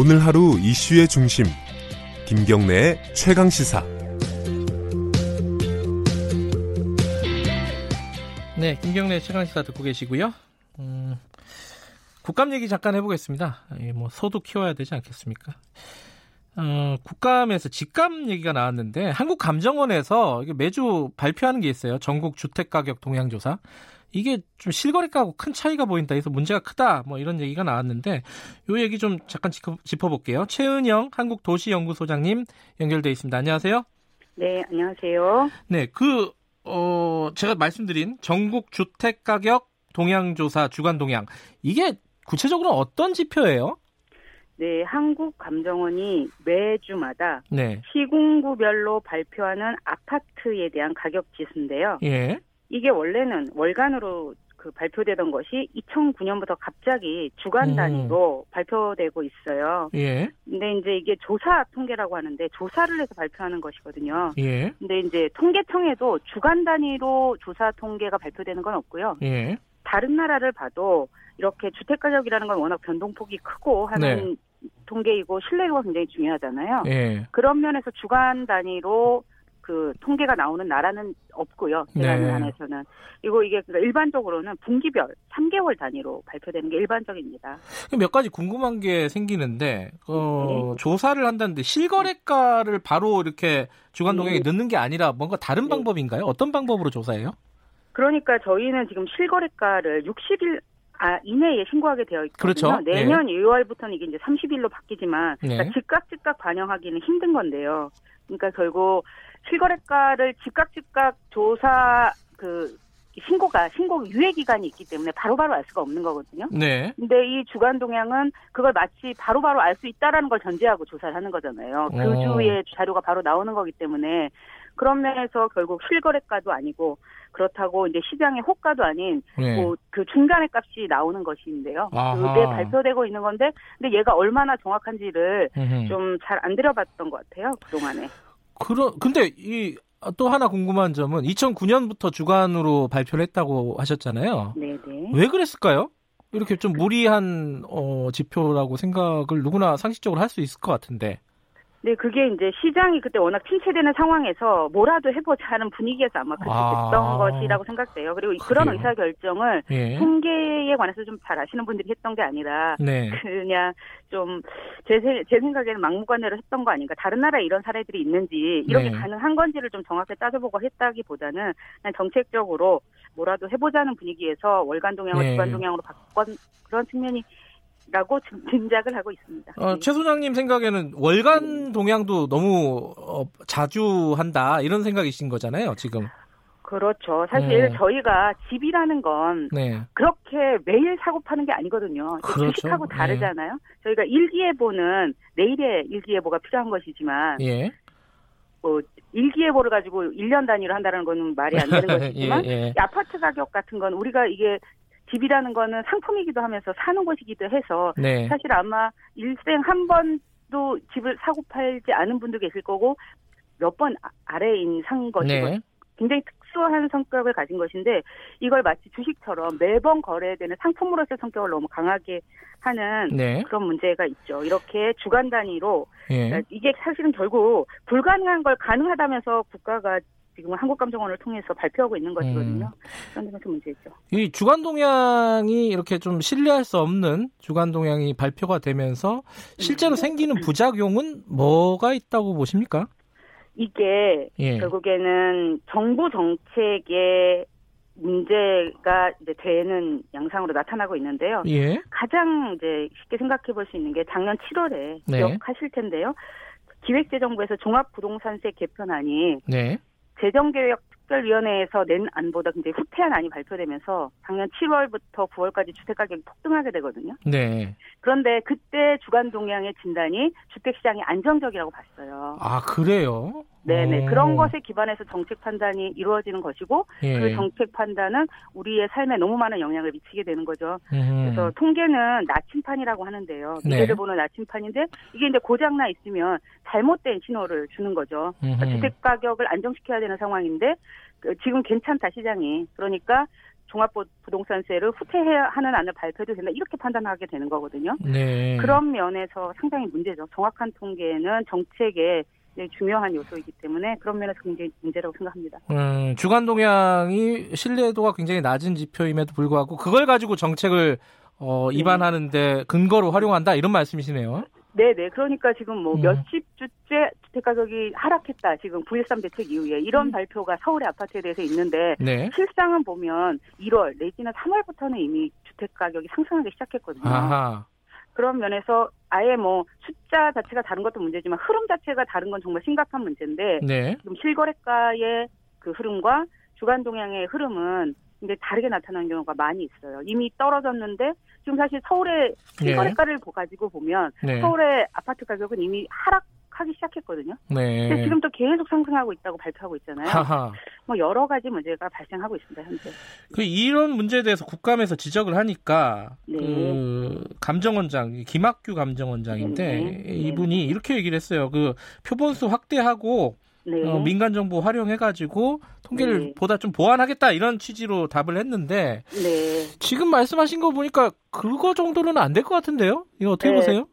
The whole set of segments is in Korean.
오늘 하루 이슈의 중심 김경래의 최강 시사 네, 김경래 최강 시사 듣고 계시고요. 음, 국감 얘기 잠깐 해보겠습니다. 예, 뭐 소도 키워야 되지 않겠습니까? 어, 국감에서 집감 얘기가 나왔는데 한국감정원에서 매주 발표하는 게 있어요. 전국 주택가격 동향조사. 이게 좀 실거래가하고 큰 차이가 보인다 해서 문제가 크다 뭐 이런 얘기가 나왔는데 요 얘기 좀 잠깐 짚어, 볼게요 최은영 한국도시연구소장님 연결돼 있습니다. 안녕하세요. 네, 안녕하세요. 네, 그 어, 제가 말씀드린 전국 주택 가격 동향조사 주간 동향 이게 구체적으로 어떤 지표예요? 네, 한국감정원이 매주마다 네. 시군구별로 발표하는 아파트에 대한 가격 지수인데요. 예. 이게 원래는 월간으로 그 발표되던 것이 2009년부터 갑자기 주간 음. 단위로 음. 발표되고 있어요. 예. 근데 이제 이게 조사 통계라고 하는데 조사를 해서 발표하는 것이거든요. 예. 근데 이제 통계청에도 주간 단위로 조사 통계가 발표되는 건 없고요. 예. 다른 나라를 봐도 이렇게 주택 가격이라는 건 워낙 변동폭이 크고 하는 네. 통계이고 신뢰도가 굉장히 중요하잖아요. 예. 그런 면에서 주간 단위로 그 통계가 나오는 나라는 없고요. 제가 네. 안에서는 이거 이게 그러니까 일반적으로는 분기별 3개월 단위로 발표되는 게 일반적입니다. 몇 가지 궁금한 게 생기는데 어, 네. 조사를 한다는데 실거래가를 바로 이렇게 주간 동향에 네. 넣는 게 아니라 뭔가 다른 네. 방법인가요? 어떤 방법으로 조사해요? 그러니까 저희는 지금 실거래가를 60일 아, 이내에 신고하게 되어 있거든요. 그렇죠. 내년 네. 2월부터는 이게 이제 30일로 바뀌지만 네. 그러니까 즉각 즉각 반영하기는 힘든 건데요. 그러니까 결국 실거래가를 즉각 즉각 조사 그 신고가 신고 유예 기간이 있기 때문에 바로 바로 알 수가 없는 거거든요. 네. 근데 이 주간 동향은 그걸 마치 바로바로 알 수 있다라는 걸 전제하고 조사를 하는 거잖아요. 그 주에 자료가 바로 나오는 거기 때문에 그런 면에서 결국 실거래가도 아니고 그렇다고 이제 시장의 호가도 아닌 네. 뭐그 중간의 값이 나오는 것인데요. 그게 발표되고 있는 건데 근데 얘가 얼마나 정확한지를 좀 잘 안 들여봤던 것 같아요 그 동안에. 그러 근데 이 또 하나 궁금한 점은 2009년부터 주간으로 발표를 했다고 하셨잖아요. 네네. 왜 그랬을까요? 이렇게 좀 무리한 어, 지표라고 생각을 누구나 상식적으로 할 수 있을 것 같은데. 네, 그게 이제 시장이 그때 워낙 침체되는 상황에서 뭐라도 해보자 하는 분위기에서 아마 그렇게 아. 됐던 것이라고 생각돼요. 그리고 그래요? 그런 의사 결정을 예. 통계에 관해서 좀 잘 아시는 분들이 했던 게 아니라 네. 그냥 좀제 제 생각에는 막무가내로 했던 거 아닌가. 다른 나라에 이런 사례들이 있는지 이렇게 네. 가능한 건지를 좀 정확히 따져보고 했다기보다는 그냥 정책적으로 뭐라도 해보자는 분위기에서 월간 동향을 네. 주간 동향으로 바꾼 그런 측면이 라고 짐작을 하고 있습니다. 어, 네. 최 소장님 생각에는 월간 동향도 너무 어, 자주 한다 이런 생각이신 거잖아요, 지금. 그렇죠. 사실 네. 저희가 집이라는 건 네. 그렇게 매일 사고 파는 게 아니거든요. 그렇죠. 주식하고 네. 다르잖아요. 네. 저희가 일기예보는 내일의 일기예보가 필요한 것이지만 예. 뭐 일기예보를 가지고 1년 단위로 한다는 거는 말이 안 되는 것이지만 예, 예. 아파트 가격 같은 건 우리가 이게 집이라는 거는 상품이기도 하면서 사는 곳이기도 해서 네. 사실 아마 일생 한 번도 집을 사고 팔지 않은 분도 계실 거고 몇 번 아, 아래인 상인 것이고 네. 굉장히 특수한 성격을 가진 것인데 이걸 마치 주식처럼 매번 거래되는 상품으로서의 성격을 너무 강하게 하는 네. 그런 문제가 있죠. 이렇게 주간 단위로 예. 그러니까 이게 사실은 결국 불가능한 걸 가능하다면서 국가가 지금 한국감정원을 통해서 발표하고 있는 것이거든요. 음. 그런 점에서 문제죠. 이 주간 동향이 이렇게 좀 신뢰할 수 없는 주간 동향이 발표가 되면서 실제로 네. 생기는 부작용은 뭐가 있다고 보십니까? 이게 예. 결국에는 정부 정책의 문제가 이제 되는 양상으로 나타나고 있는데요. 예. 가장 이제 쉽게 생각해 볼 수 있는 게 작년 7월에 네. 기억하실 텐데요. 기획재정부에서 종합부동산세 개편안이 네. 재정계획 특별위원회에서 낸 안보다 굉장히 후퇴한 안이 발표되면서 작년 7월부터 9월까지 주택 가격이 폭등하게 되거든요. 네. 그런데 그때 주간 동향의 진단이 주택 시장이 안정적이라고 봤어요. 아 그래요? 네네. 오. 그런 것에 기반해서 정책 판단이 이루어지는 것이고 예. 그 정책 판단은 우리의 삶에 너무 많은 영향을 미치게 되는 거죠. 음. 그래서 통계는 나침판이라고 하는데요. 네. 미래를 네. 보는 나침판인데 이게 이제 고장나 있으면 잘못된 신호를 주는 거죠. 그러니까 주택 가격을 안정시켜야 되는 상황인데 그 지금 괜찮다 시장이. 그러니까 종합부동산세를 후퇴하는 안을 발표해도 된다 이렇게 판단하게 되는 거거든요. 네. 그런 면에서 상당히 문제죠. 정확한 통계는 정책의 중요한 요소이기 때문에 그런 면에서 굉장히 문제라고 생각합니다. 음, 주간 동향이 신뢰도가 굉장히 낮은 지표임에도 불구하고 그걸 가지고 정책을 어, 입안하는데 근거로 활용한다 이런 말씀이시네요. 네네. 그러니까 지금 뭐 음. 몇십 주째 주택 가격이 하락했다. 지금 9.13 대책 이후에 이런 음. 발표가 서울의 아파트에 대해서 있는데 네. 실상은 보면 1월 내지는 3월부터는 이미 주택 가격이 상승하기 시작했거든요. 아하. 그런 면에서 아예 뭐 숫자 자체가 다른 것도 문제지만 흐름 자체가 다른 건 정말 심각한 문제인데 네. 지금 실거래가의 그 흐름과 주간 동향의 흐름은 근데 다르게 나타나는 경우가 많이 있어요. 이미 떨어졌는데 지금 사실 서울의 실거래가를 네. 가지고 보면 네. 서울의 아파트 가격은 이미 하락 하기 시작했거든요. 네. 근데 지금 또 계속 상승하고 있다고 발표하고 있잖아요. 하하. 뭐 여러 가지 문제가 발생하고 있습니다 현재. 그 이런 문제에 대해서 국감에서 지적을 하니까 네. 그 감정원장 김학규 감정원장인데 네. 네. 이분이 이렇게 얘기를 했어요. 그 표본수 확대하고 네. 어, 민간 정보 활용해 가지고 통계를 네. 보다 좀 보완하겠다 이런 취지로 답을 했는데 네. 지금 말씀하신 거 보니까 그거 정도는 안 될 것 같은데요? 이거 어떻게 네. 보세요?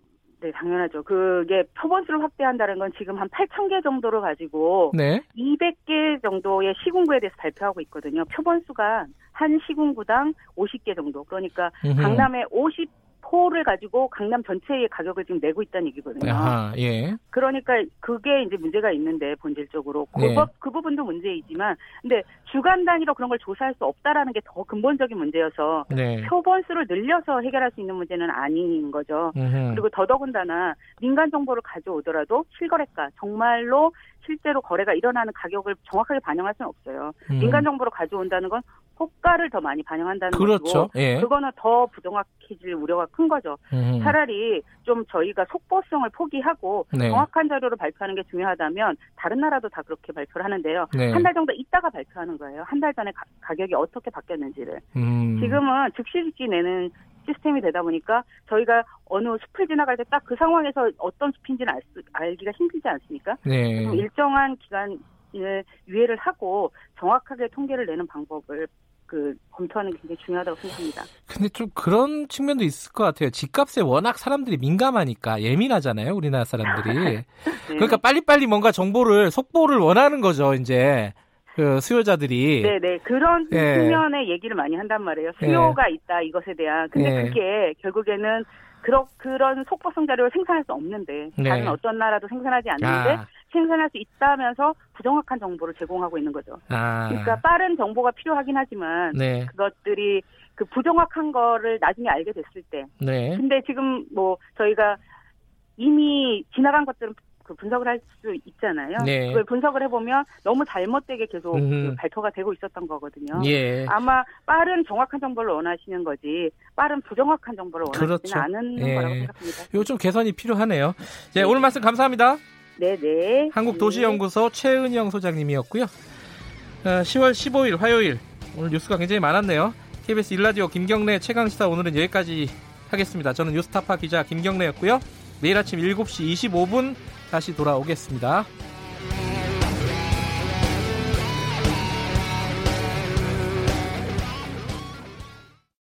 네, 당연하죠. 그게 표본수를 확대한다는 건 지금 한 8천 개 정도로 가지고 네. 200개 정도의 시군구에 대해서 발표하고 있거든요. 표본수가 한 시군구당 50개 정도. 그러니까 음흠. 강남에 50 포를 가지고 강남 전체의 가격을 지금 내고 있다는 얘기거든요. 아하, 예. 그러니까 그게 이제 문제가 있는데 본질적으로 그, 네. 그 부분도 문제이지만 근데 주간 단위로 그런 걸 조사할 수 없다라는 게 더 근본적인 문제여서 네. 표본 수를 늘려서 해결할 수 있는 문제는 아닌 거죠. 음흠. 그리고 더더군다나 민간 정보를 가져오더라도 실거래가 정말로 실제로 거래가 일어나는 가격을 정확하게 반영할 수는 없어요. 음. 민간 정보를 가져온다는 건 호가를 더 많이 반영한다는 그렇죠. 거고 예. 그거는 더 부정확해질 우려가 큰 거죠. 음. 차라리 좀 저희가 속보성을 포기하고 네. 정확한 자료를 발표하는 게 중요하다면 다른 나라도 다 그렇게 발표를 하는데요. 네. 한달 정도 있다가 발표하는 거예요. 한 달 전에 가, 격이 어떻게 바뀌었는지를. 음. 지금은 즉시 즉시 내는 시스템이 되다 보니까 저희가 어느 숲을 지나갈 때 딱 그 상황에서 어떤 숲인지는 알 수, 알기가 힘들지 않습니까? 네. 일정한 기간 유예를 하고 정확하게 통계를 내는 방법을 그 검토하는 게 굉장히 중요하다고 생각합니다. 근데 좀 그런 측면도 있을 것 같아요. 집값에 워낙 사람들이 민감하니까 예민하잖아요, 우리나라 사람들이. 네. 그러니까 빨리빨리 뭔가 정보를 속보를 원하는 거죠, 이제. 그 수요자들이 네네 그런 예. 측면의 얘기를 많이 한단 말이에요. 수요가 예. 있다 이것에 대한 근데 예. 그게 결국에는 그런 그런 속보성 자료를 생산할 수 없는데 네. 다른 어떤 나라도 생산하지 않는데 아. 생산할 수 있다면서 부정확한 정보를 제공하고 있는 거죠. 아. 그러니까 빠른 정보가 필요하긴 하지만 네. 그것들이 그 부정확한 거를 나중에 알게 됐을 때. 네. 근데 지금 뭐 저희가 이미 지나간 것들은 그 분석을 할 수 있잖아요. 네. 그걸 분석을 해보면 너무 잘못되게 계속 그 발표가 되고 있었던 거거든요. 예. 아마 빠른 정확한 정보를 원하시는 거지 빠른 부정확한 정보를 원하시는 그렇죠. 않은 예. 거라고 생각합니다. 좀 개선이 필요하네요. 네, 오늘 말씀 감사합니다. 네네. 한국도시연구소 최은영 소장님이었고요. 10월 어, 15일 화요일 오늘 뉴스가 굉장히 많았네요. KBS 일라디오 김경래 최강시사 오늘은 여기까지 하겠습니다. 저는 뉴스타파 기자 김경래였고요. 내일 아침 7시 25분 다시 돌아오겠습니다.